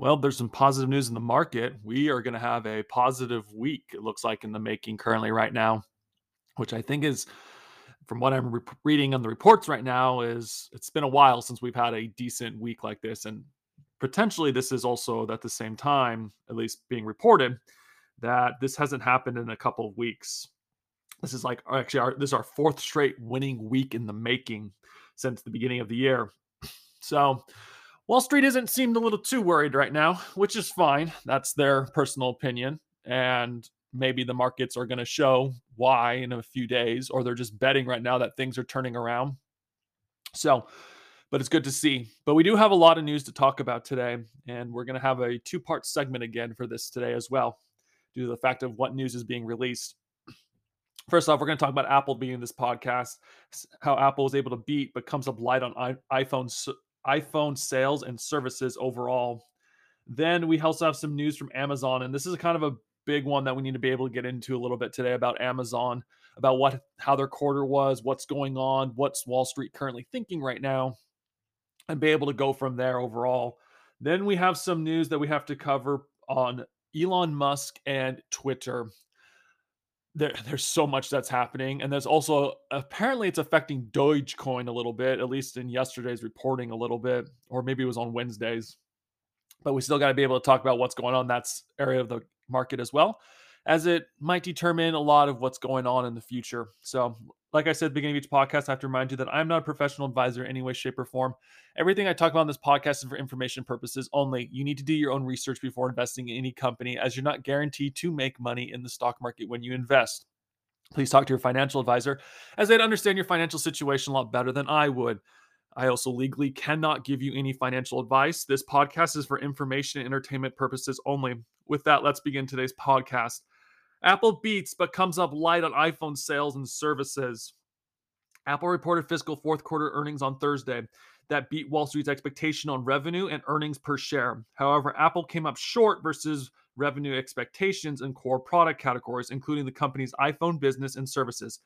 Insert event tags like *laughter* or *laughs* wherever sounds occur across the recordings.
Well, there's some positive news in the market. We are going to have a positive week, it looks like, in the making currently right now, which I think is, from what I'm re- reading on the reports right now, is it's been a while since we've had a decent week like this. And potentially, this is also at the same time, at least being reported, that this hasn't happened in a couple of weeks. This is like actually our, this is our fourth straight winning week in the making since the beginning of the year. So, Wall Street isn't seemed a little too worried right now, which is fine. That's their personal opinion. And maybe the markets are going to show why in a few days, or they're just betting right now that things are turning around. So, but it's good to see. But we do have a lot of news to talk about today, and we're going to have a two part segment again for this today as well, due to the fact of what news is being released. First off, we're going to talk about Apple being in this podcast, how Apple is able to beat but comes up light on iPhone iPhone sales and services overall. Then we also have some news from Amazon, and this is kind of a big one that we need to be able to get into a little bit today about Amazon, about what how their quarter was, what's going on, what's Wall Street currently thinking right now, and be able to go from there overall. Then we have some news that we have to cover on Elon Musk and Twitter there, there's so much that's happening and there's also apparently it's affecting dogecoin a little bit at least in yesterday's reporting a little bit or maybe it was on wednesdays but we still got to be able to talk about what's going on that's area of the market as well as it might determine a lot of what's going on in the future. So, like I said, beginning of each podcast, I have to remind you that I'm not a professional advisor in any way, shape, or form. Everything I talk about in this podcast is for information purposes only. You need to do your own research before investing in any company, as you're not guaranteed to make money in the stock market when you invest. Please talk to your financial advisor, as they'd understand your financial situation a lot better than I would. I also legally cannot give you any financial advice. This podcast is for information and entertainment purposes only. With that, let's begin today's podcast. Apple beats but comes up light on iPhone sales and services. Apple reported fiscal fourth quarter earnings on Thursday that beat Wall Street's expectation on revenue and earnings per share. However, Apple came up short versus revenue expectations in core product categories, including the company's iPhone business and services.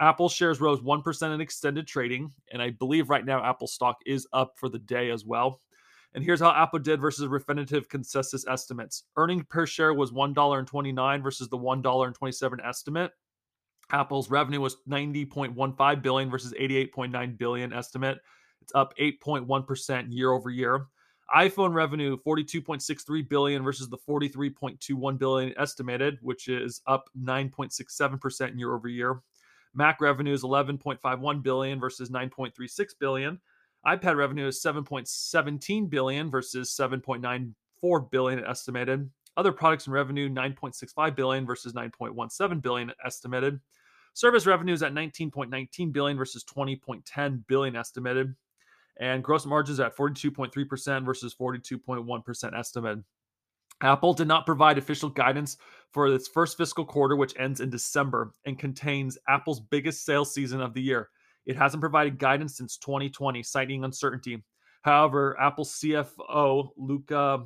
Apple shares rose 1% in extended trading, and I believe right now Apple stock is up for the day as well. And here's how Apple did versus Refinitiv consensus estimates. Earning per share was $1.29 versus the $1.27 estimate. Apple's revenue was 90.15 billion versus 88.9 billion estimate. It's up 8.1% year over year. iPhone revenue 42.63 billion versus the 43.21 billion estimated, which is up 9.67% year over year. Mac revenue is 11.51 billion versus 9.36 billion iPad revenue is 7.17 billion versus 7.94 billion estimated. Other products and revenue 9.65 billion versus 9.17 billion estimated. Service revenue is at 19.19 billion versus 20.10 billion estimated. And gross margins at 42.3% versus 42.1% estimated. Apple did not provide official guidance for its first fiscal quarter, which ends in December and contains Apple's biggest sales season of the year. It hasn't provided guidance since 2020, citing uncertainty. However, Apple CFO Luca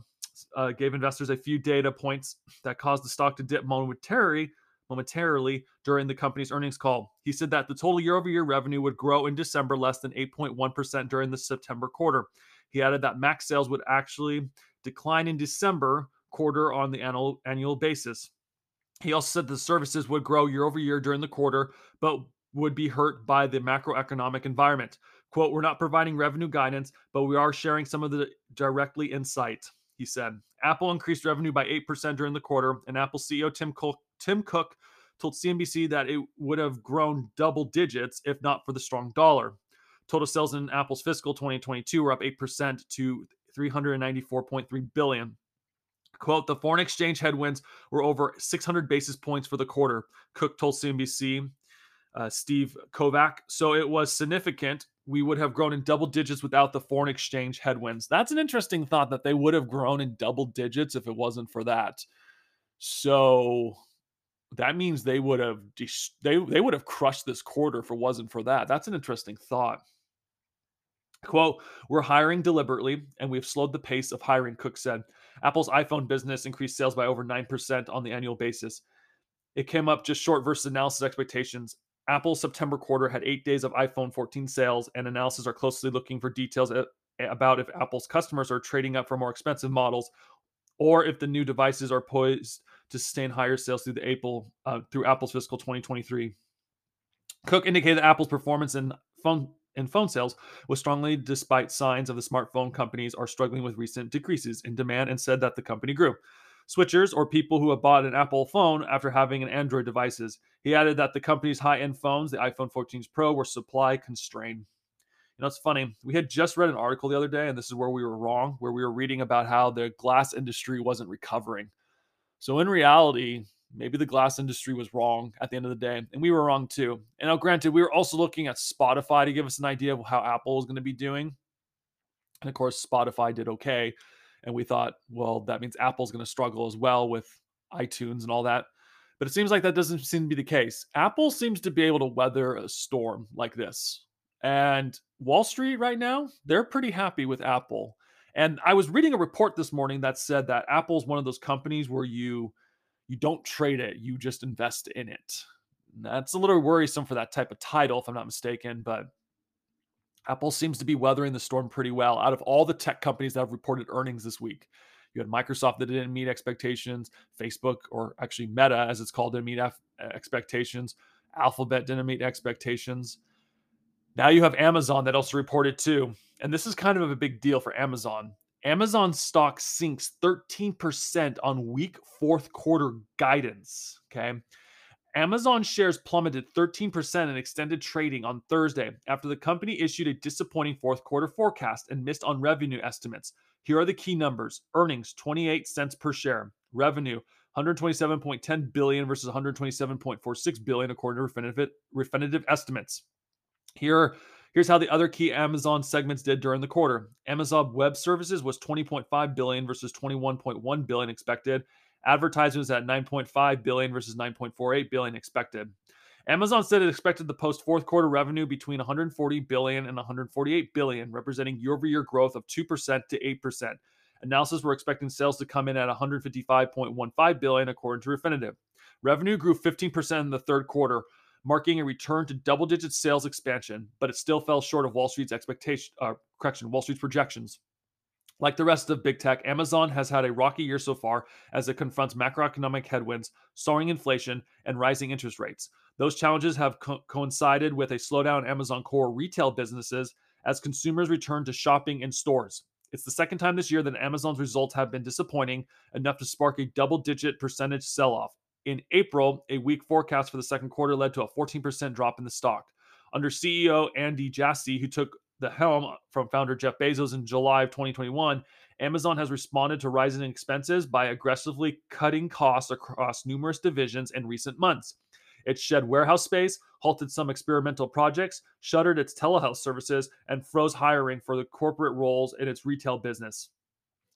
uh, gave investors a few data points that caused the stock to dip momentarily, momentarily during the company's earnings call. He said that the total year-over-year revenue would grow in December less than 8.1% during the September quarter. He added that Mac sales would actually decline in December quarter on the annual annual basis. He also said the services would grow year over year during the quarter, but would be hurt by the macroeconomic environment. Quote, we're not providing revenue guidance, but we are sharing some of the directly insight, he said. Apple increased revenue by 8% during the quarter, and Apple CEO Tim Cook, Tim Cook told CNBC that it would have grown double digits if not for the strong dollar. Total sales in Apple's fiscal 2022 were up 8% to 394.3 billion. Quote, the foreign exchange headwinds were over 600 basis points for the quarter, Cook told CNBC uh, Steve Kovac. So it was significant, we would have grown in double digits without the foreign exchange headwinds. That's an interesting thought that they would have grown in double digits if it wasn't for that. So that means they would have they they would have crushed this quarter if it wasn't for that. That's an interesting thought. Quote, we're hiring deliberately and we've slowed the pace of hiring, Cook said. Apple's iPhone business increased sales by over 9% on the annual basis. It came up just short versus analysis expectations. Apple's September quarter had eight days of iPhone 14 sales, and analysis are closely looking for details about if Apple's customers are trading up for more expensive models or if the new devices are poised to sustain higher sales through the Apple uh, through Apple's fiscal 2023. Cook indicated that Apple's performance in phone in phone sales was strongly despite signs of the smartphone companies are struggling with recent decreases in demand and said that the company grew. Switchers or people who have bought an Apple phone after having an Android devices. He added that the company's high-end phones, the iPhone 14s Pro, were supply constrained. You know, it's funny. We had just read an article the other day, and this is where we were wrong, where we were reading about how the glass industry wasn't recovering. So in reality, maybe the glass industry was wrong at the end of the day, and we were wrong too. And now, granted, we were also looking at Spotify to give us an idea of how Apple was going to be doing. And of course, Spotify did okay. And we thought, well, that means Apple's going to struggle as well with iTunes and all that. But it seems like that doesn't seem to be the case. Apple seems to be able to weather a storm like this. And Wall Street right now, they're pretty happy with Apple. And I was reading a report this morning that said that Apple's one of those companies where you you don't trade it, you just invest in it. That's a little worrisome for that type of title, if I'm not mistaken, but Apple seems to be weathering the storm pretty well. Out of all the tech companies that have reported earnings this week, you had Microsoft that didn't meet expectations, Facebook, or actually Meta, as it's called, didn't meet expectations, Alphabet didn't meet expectations. Now you have Amazon that also reported too. And this is kind of a big deal for Amazon. Amazon stock sinks 13% on weak fourth quarter guidance. Okay. Amazon shares plummeted 13% in extended trading on Thursday after the company issued a disappointing fourth quarter forecast and missed on revenue estimates. Here are the key numbers earnings 28 cents per share, revenue 127.10 billion versus 127.46 billion according to Refinitiv, Refinitiv estimates. Here Here's how the other key Amazon segments did during the quarter. Amazon Web Services was 20.5 billion versus 21.1 billion expected. Advertising was at 9.5 billion versus 9.48 billion expected. Amazon said it expected the post fourth quarter revenue between 140 billion and 148 billion, representing year-over-year growth of 2% to 8%. Analysis were expecting sales to come in at 155.15 billion according to Refinitiv. Revenue grew 15% in the third quarter, marking a return to double-digit sales expansion, but it still fell short of Wall Street's expectation. Uh, correction, Wall Street's projections. Like the rest of big tech, Amazon has had a rocky year so far as it confronts macroeconomic headwinds, soaring inflation, and rising interest rates. Those challenges have co- coincided with a slowdown in Amazon core retail businesses as consumers return to shopping in stores. It's the second time this year that Amazon's results have been disappointing enough to spark a double digit percentage sell off. In April, a weak forecast for the second quarter led to a 14% drop in the stock. Under CEO Andy Jassy, who took the helm from founder Jeff Bezos in July of 2021, Amazon has responded to rising expenses by aggressively cutting costs across numerous divisions in recent months. It shed warehouse space, halted some experimental projects, shuttered its telehealth services, and froze hiring for the corporate roles in its retail business.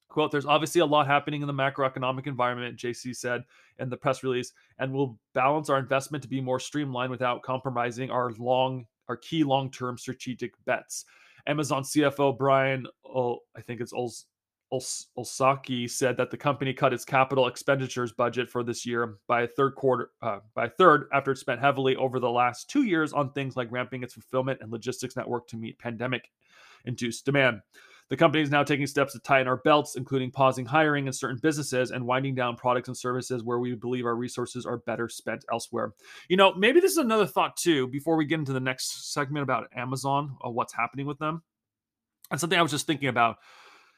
Quote, there's obviously a lot happening in the macroeconomic environment, Jassy said in the press release, and we'll balance our investment to be more streamlined without compromising our long, key long-term strategic bets. Amazon CFO Brian, oh, I think it's Ols, Ols, Olsaki, said that the company cut its capital expenditures budget for this year by a third quarter, uh, by a third after it spent heavily over the last two years on things like ramping its fulfillment and logistics network to meet pandemic-induced demand. The company is now taking steps to tighten our belts, including pausing hiring in certain businesses and winding down products and services where we believe our resources are better spent elsewhere. You know, maybe this is another thought too, before we get into the next segment about Amazon, or what's happening with them. And something I was just thinking about.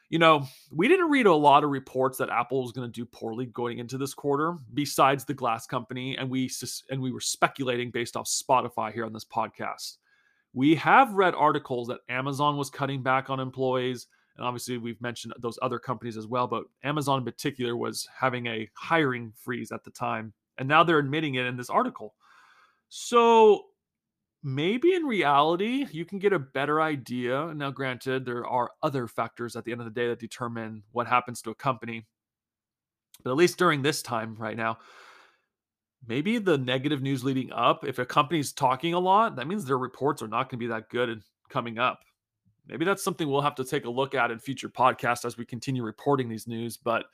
You know, we didn't read a lot of reports that Apple was going to do poorly going into this quarter, besides the glass company, and we and we were speculating based off Spotify here on this podcast. We have read articles that Amazon was cutting back on employees. And obviously, we've mentioned those other companies as well, but Amazon in particular was having a hiring freeze at the time. And now they're admitting it in this article. So maybe in reality, you can get a better idea. Now, granted, there are other factors at the end of the day that determine what happens to a company. But at least during this time right now, maybe the negative news leading up, if a company's talking a lot, that means their reports are not going to be that good coming up. Maybe that's something we'll have to take a look at in future podcasts as we continue reporting these news, but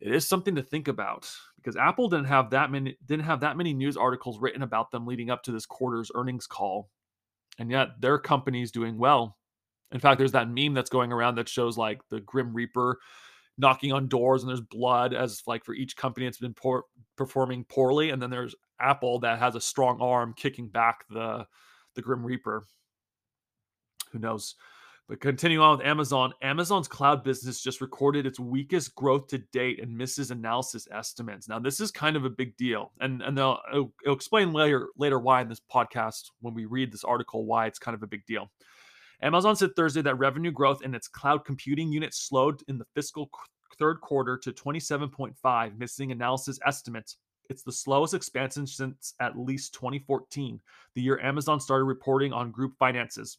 it is something to think about because Apple didn't have that many didn't have that many news articles written about them leading up to this quarter's earnings call. And yet their company's doing well. In fact, there's that meme that's going around that shows like the Grim Reaper knocking on doors and there's blood as like for each company it's been poor, performing poorly and then there's apple that has a strong arm kicking back the the grim reaper. Who knows? But continuing on with amazon. Amazon's cloud business just recorded its weakest growth to date and misses analysis estimates. Now this is kind of a big deal and and they'll it'll, it'll explain later later why in this podcast when we read this article why it's kind of a big deal. Amazon said Thursday that revenue growth in its cloud computing unit slowed in the fiscal third quarter to 27.5, missing analysis estimates. It's the slowest expansion since at least 2014, the year Amazon started reporting on group finances.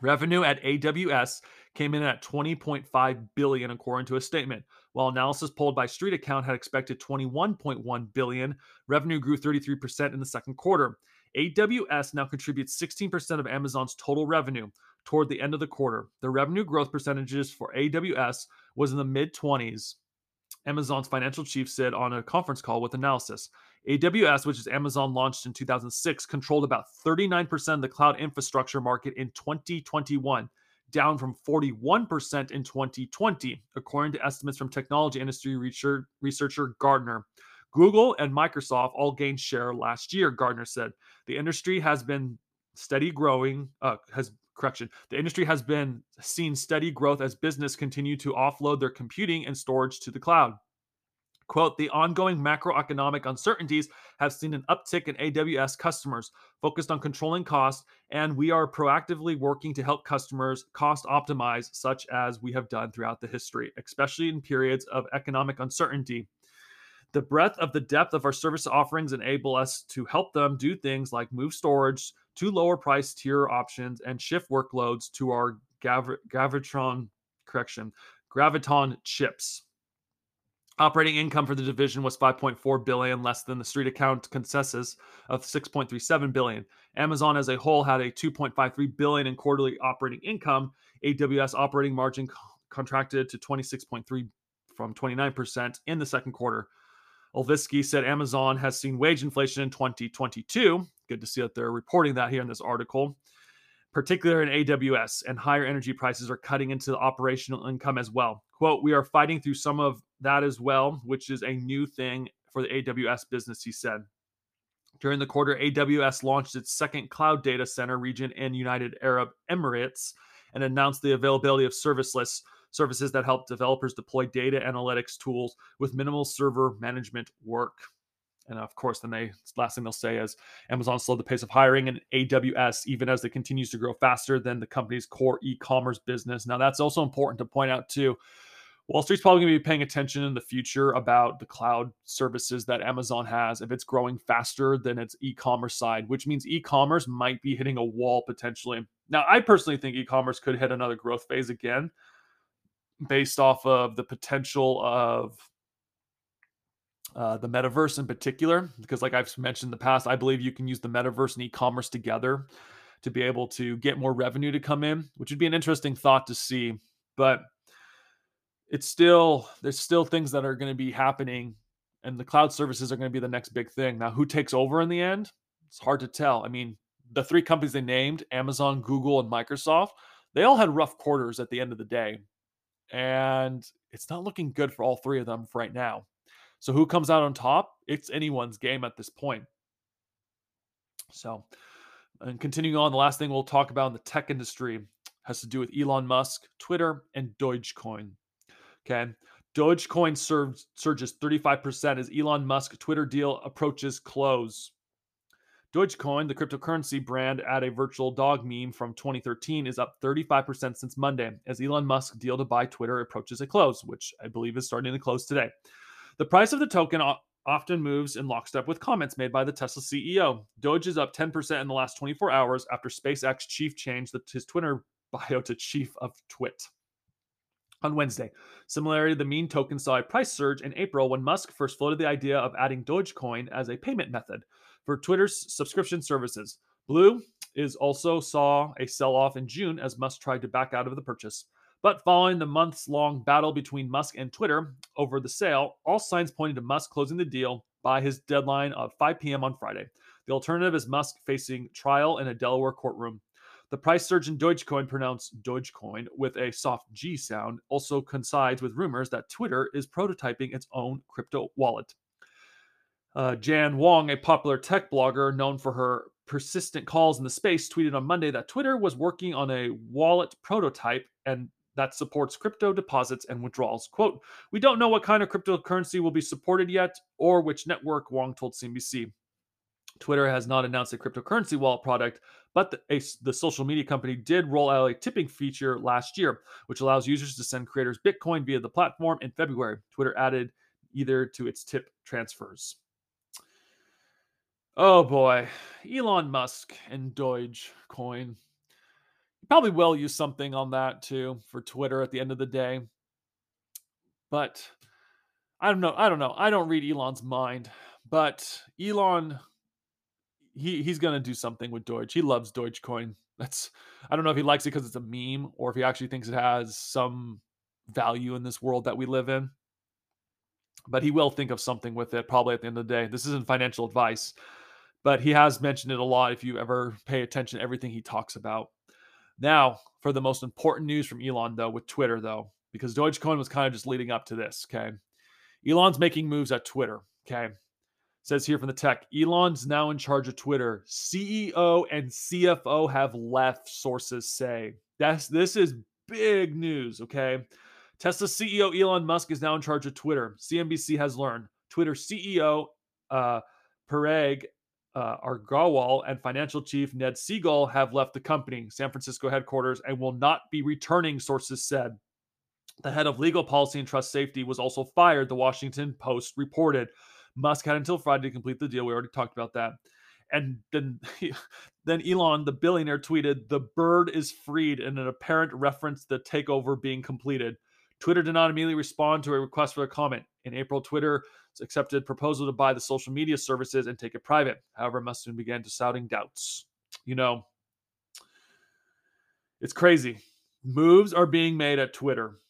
Revenue at AWS came in at 20.5 billion according to a statement. While analysis pulled by Street Account had expected 21.1 billion, revenue grew 33% in the second quarter. AWS now contributes 16% of Amazon's total revenue, toward the end of the quarter. The revenue growth percentages for AWS was in the mid 20s. Amazon's financial chief said on a conference call with analysis. AWS, which is Amazon launched in 2006, controlled about 39% of the cloud infrastructure market in 2021, down from 41% in 2020, according to estimates from technology industry researcher Gartner. Google and Microsoft all gained share last year, Gartner said. The industry has been steady growing, uh, has correction. The industry has been seen steady growth as business continue to offload their computing and storage to the cloud. Quote, the ongoing macroeconomic uncertainties have seen an uptick in AWS customers focused on controlling costs, and we are proactively working to help customers cost optimize, such as we have done throughout the history, especially in periods of economic uncertainty. The breadth of the depth of our service offerings enable us to help them do things like move storage to lower price tier options and shift workloads to our Gav- Gravitron correction Graviton chips. Operating income for the division was 5.4 billion, less than the street account consensus of 6.37 billion. Amazon as a whole had a 2.53 billion in quarterly operating income. AWS operating margin contracted to 26.3 from 29% in the second quarter. Ulvisky said Amazon has seen wage inflation in 2022. Good to see that they're reporting that here in this article, particularly in AWS, and higher energy prices are cutting into the operational income as well. Quote, we are fighting through some of that as well, which is a new thing for the AWS business, he said. During the quarter, AWS launched its second cloud data center region in United Arab Emirates and announced the availability of serverless services that help developers deploy data analytics tools with minimal server management work. And of course, then they last thing they'll say is Amazon slowed the pace of hiring and AWS, even as it continues to grow faster than the company's core e-commerce business. Now, that's also important to point out too. Wall Street's probably going to be paying attention in the future about the cloud services that Amazon has if it's growing faster than its e-commerce side, which means e-commerce might be hitting a wall potentially. Now, I personally think e-commerce could hit another growth phase again based off of the potential of uh, the metaverse in particular, because like I've mentioned in the past, I believe you can use the metaverse and e-commerce together to be able to get more revenue to come in, which would be an interesting thought to see. But it's still there's still things that are going to be happening, and the cloud services are going to be the next big thing. Now, who takes over in the end? It's hard to tell. I mean, the three companies they named, Amazon, Google, and Microsoft, they all had rough quarters at the end of the day and it's not looking good for all three of them right now. So who comes out on top? It's anyone's game at this point. So, and continuing on, the last thing we'll talk about in the tech industry has to do with Elon Musk, Twitter, and Dogecoin. Okay. Dogecoin surges, surges 35% as Elon Musk Twitter deal approaches close. Dogecoin, the cryptocurrency brand at a virtual dog meme from 2013, is up 35% since Monday as Elon Musk deal to buy Twitter approaches a close, which I believe is starting to close today. The price of the token often moves in lockstep with comments made by the Tesla CEO. Doge is up 10% in the last 24 hours after SpaceX chief changed his Twitter *laughs* bio to chief of Twit on Wednesday. Similarly, the meme token saw a price surge in April when Musk first floated the idea of adding Dogecoin as a payment method for Twitter's subscription services. Blue is also saw a sell-off in June as Musk tried to back out of the purchase. But following the months long battle between Musk and Twitter over the sale, all signs pointed to Musk closing the deal by his deadline of 5 p.m. on Friday. The alternative is Musk facing trial in a Delaware courtroom. The price surge in Dogecoin, pronounced Dogecoin with a soft G sound, also coincides with rumors that Twitter is prototyping its own crypto wallet. Uh, Jane Wong, a popular tech blogger known for her persistent calls in the space, tweeted on Monday that Twitter was working on a wallet prototype and that supports crypto deposits and withdrawals. Quote, We don't know what kind of cryptocurrency will be supported yet or which network, Wong told CNBC. Twitter has not announced a cryptocurrency wallet product, but the, a, the, social media company did roll out a tipping feature last year, which allows users to send creators Bitcoin via the platform in February. Twitter added either to its tip transfers. Oh boy, Elon Musk and Dogecoin probably will use something on that too for Twitter at the end of the day. But I don't know. I don't know. I don't read Elon's mind, but Elon he he's gonna do something with Doge. He loves Dogecoin. That's I don't know if he likes it because it's a meme or if he actually thinks it has some value in this world that we live in. But he will think of something with it probably at the end of the day. This isn't financial advice, but he has mentioned it a lot if you ever pay attention to everything he talks about. Now, for the most important news from Elon, though, with Twitter, though, because Dogecoin was kind of just leading up to this. Okay. Elon's making moves at Twitter. Okay. says here from the tech Elon's now in charge of Twitter. CEO and CFO have left, sources say. That's this is big news. Okay. Tesla CEO Elon Musk is now in charge of Twitter. CNBC has learned. Twitter CEO uh, Parag uh, Agrawal and financial chief Ned Segal have left the company, San Francisco headquarters, and will not be returning, sources said. The head of legal policy and trust safety was also fired, the Washington Post reported. Musk had until Friday to complete the deal. We already talked about that. And then, *laughs* then Elon, the billionaire, tweeted, The bird is freed in an apparent reference to the takeover being completed. Twitter did not immediately respond to a request for a comment. In April, Twitter accepted proposal to buy the social media services and take it private. However, Musk began to sounding doubts. You know, it's crazy. Moves are being made at Twitter.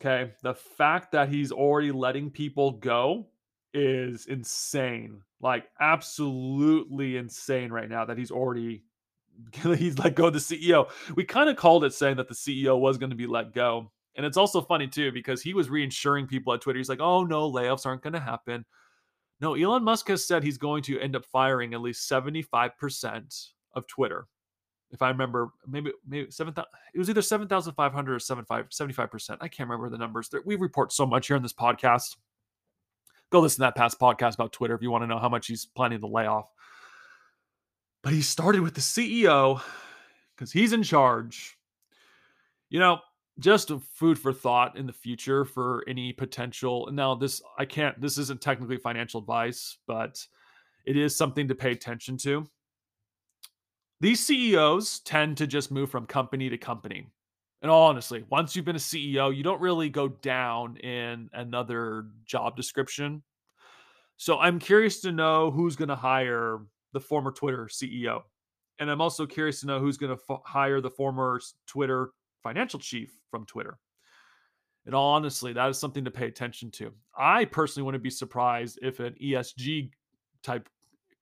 Okay. The fact that he's already letting people go is insane. Like, absolutely insane right now that he's already *laughs* he's let go of the CEO. We kind of called it saying that the CEO was going to be let go. And it's also funny too because he was reassuring people at Twitter. He's like, "Oh no, layoffs aren't going to happen." No, Elon Musk has said he's going to end up firing at least 75% of Twitter. If I remember, maybe maybe 7 it was either 7,500 or 75%. I can't remember the numbers. We report so much here in this podcast. Go listen to that past podcast about Twitter if you want to know how much he's planning to lay off. But he started with the CEO because he's in charge. You know, just food for thought in the future for any potential. Now, this I can't. This isn't technically financial advice, but it is something to pay attention to. These CEOs tend to just move from company to company. And honestly, once you've been a CEO, you don't really go down in another job description. So I'm curious to know who's going to hire the former Twitter CEO. And I'm also curious to know who's going to f- hire the former Twitter financial chief from Twitter. And honestly, that is something to pay attention to. I personally wouldn't be surprised if an ESG type,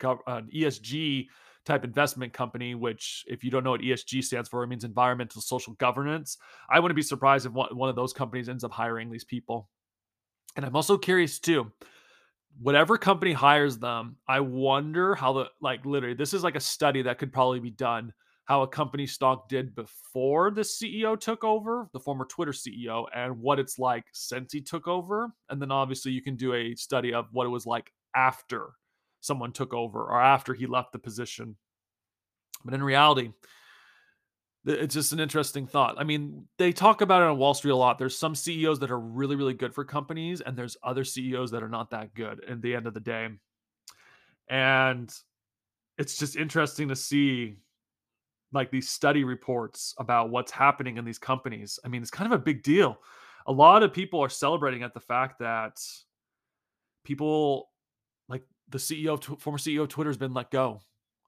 an ESG type investment company, which if you don't know what ESG stands for, it means environmental social governance. I wouldn't be surprised if one of those companies ends up hiring these people. And I'm also curious too. Whatever company hires them, I wonder how the like literally this is like a study that could probably be done how a company stock did before the CEO took over, the former Twitter CEO, and what it's like since he took over. And then obviously you can do a study of what it was like after someone took over or after he left the position. But in reality, it's just an interesting thought. I mean, they talk about it on Wall Street a lot. There's some CEOs that are really, really good for companies, and there's other CEOs that are not that good at the end of the day. And it's just interesting to see like these study reports about what's happening in these companies. I mean, it's kind of a big deal. A lot of people are celebrating at the fact that people like the CEO, former CEO of Twitter has been let go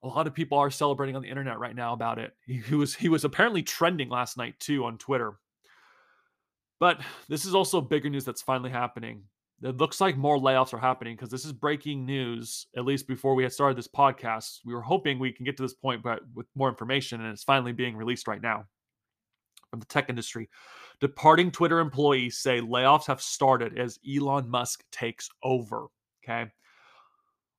a lot of people are celebrating on the internet right now about it. He, he, was he was apparently trending last night too on Twitter. But this is also bigger news that's finally happening. It looks like more layoffs are happening because this is breaking news. At least before we had started this podcast, we were hoping we can get to this point, but with more information, and it's finally being released right now from the tech industry. Departing Twitter employees say layoffs have started as Elon Musk takes over. Okay.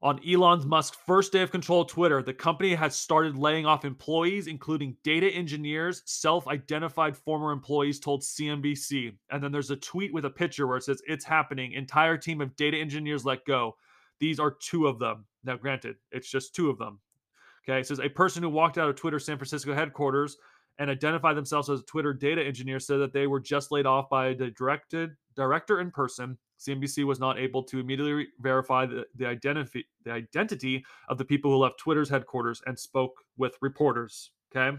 On Elon Musk's first day of control of Twitter, the company has started laying off employees, including data engineers, self identified former employees told CNBC. And then there's a tweet with a picture where it says, It's happening. Entire team of data engineers let go. These are two of them. Now, granted, it's just two of them. Okay. It says, A person who walked out of Twitter San Francisco headquarters and identified themselves as a Twitter data engineer said that they were just laid off by the directed director in person CNBC was not able to immediately verify the, the, identity, the identity of the people who left Twitter's headquarters and spoke with reporters. Okay.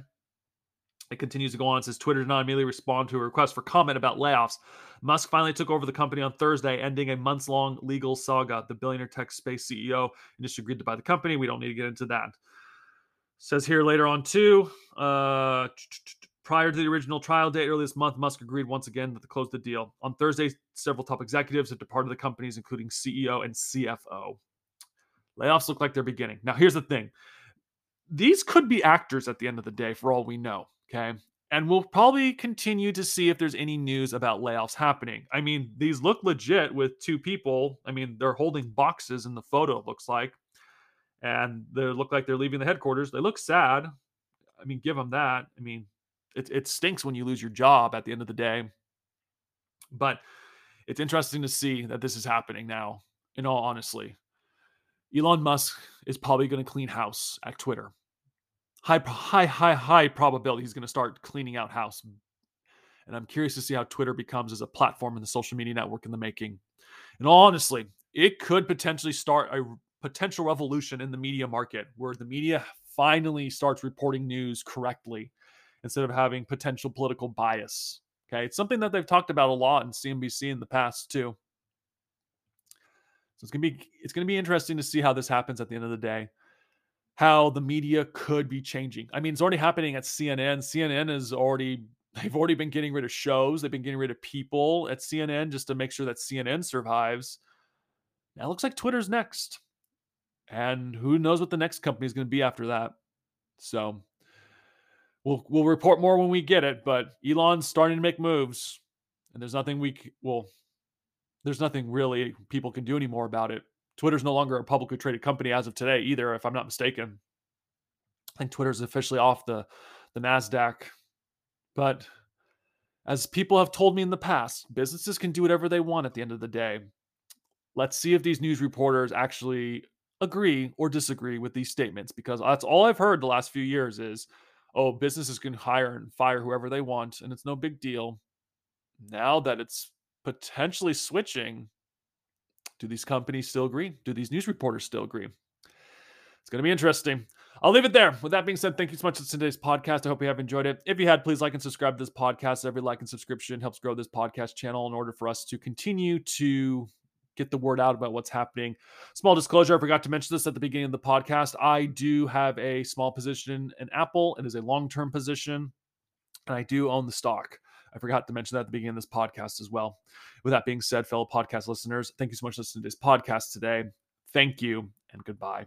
It continues to go on. Says Twitter did not immediately respond to a request for comment about layoffs. Musk finally took over the company on Thursday, ending a months long legal saga. The billionaire tech space CEO initially agreed to buy the company. We don't need to get into that. Says here later on, too. Uh, Prior to the original trial date earlier this month, Musk agreed once again to close the deal. On Thursday, several top executives have departed the companies, including CEO and CFO. Layoffs look like they're beginning. Now, here's the thing these could be actors at the end of the day, for all we know. Okay. And we'll probably continue to see if there's any news about layoffs happening. I mean, these look legit with two people. I mean, they're holding boxes in the photo, it looks like. And they look like they're leaving the headquarters. They look sad. I mean, give them that. I mean, it, it stinks when you lose your job at the end of the day. But it's interesting to see that this is happening now, in all honestly. Elon Musk is probably going to clean house at Twitter. High, high, high, high probability he's going to start cleaning out house. And I'm curious to see how Twitter becomes as a platform in the social media network in the making. And all honestly, it could potentially start a potential revolution in the media market where the media finally starts reporting news correctly instead of having potential political bias. Okay. It's something that they've talked about a lot in CNBC in the past too. So it's gonna be it's gonna be interesting to see how this happens at the end of the day. How the media could be changing. I mean, it's already happening at CNN. CNN is already they've already been getting rid of shows. They've been getting rid of people at CNN just to make sure that CNN survives. Now it looks like Twitter's next. And who knows what the next company is going to be after that. So we'll we'll report more when we get it. But Elon's starting to make moves, and there's nothing we well, there's nothing really people can do anymore about it. Twitter's no longer a publicly traded company as of today either, if I'm not mistaken. I think Twitter's officially off the the Nasdaq, but as people have told me in the past, businesses can do whatever they want at the end of the day. Let's see if these news reporters actually agree or disagree with these statements because that's all I've heard the last few years is oh, businesses can hire and fire whoever they want, and it's no big deal. Now that it's potentially switching, do these companies still agree? Do these news reporters still agree? It's going to be interesting. I'll leave it there. With that being said, thank you so much for today's podcast. I hope you have enjoyed it. If you had, please like and subscribe to this podcast. Every like and subscription helps grow this podcast channel in order for us to continue to get the word out about what's happening. Small disclosure, I forgot to mention this at the beginning of the podcast. I do have a small position in Apple. It is a long term position, and I do own the stock. I forgot to mention that at the beginning of this podcast as well. With that being said, fellow podcast listeners, thank you so much for listening to this podcast today. Thank you and goodbye.